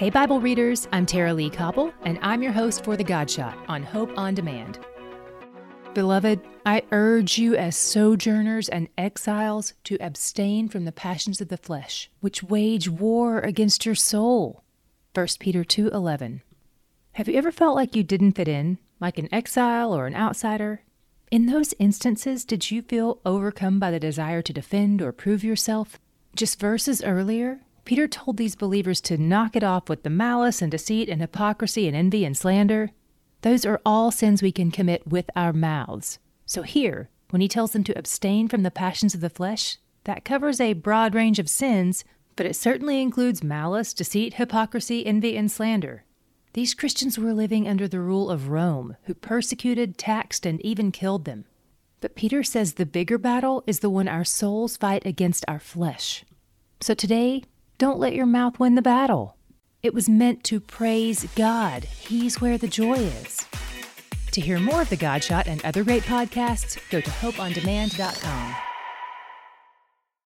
Hey, Bible readers, I'm Tara-Leigh Cobble, and I'm your host for The God Shot on Hope on Demand. Beloved, I urge you as sojourners and exiles to abstain from the passions of the flesh, which wage war against your soul. 1 Peter 2:11. Have you ever felt like you didn't fit in, like an exile or an outsider? In those instances, did you feel overcome by the desire to defend or prove yourself? Just verses earlier, Peter told these believers to knock it off with the malice and deceit and hypocrisy and envy and slander. Those are all sins we can commit with our mouths. So here, when he tells them to abstain from the passions of the flesh, that covers a broad range of sins, but it certainly includes malice, deceit, hypocrisy, envy, and slander. These Christians were living under the rule of Rome, who persecuted, taxed, and even killed them. But Peter says the bigger battle is the one our souls fight against our flesh. So today, don't let your mouth win the battle. It was meant to praise God. He's where the joy is. To hear more of The God Shot and other great podcasts, go to hopeondemand.com.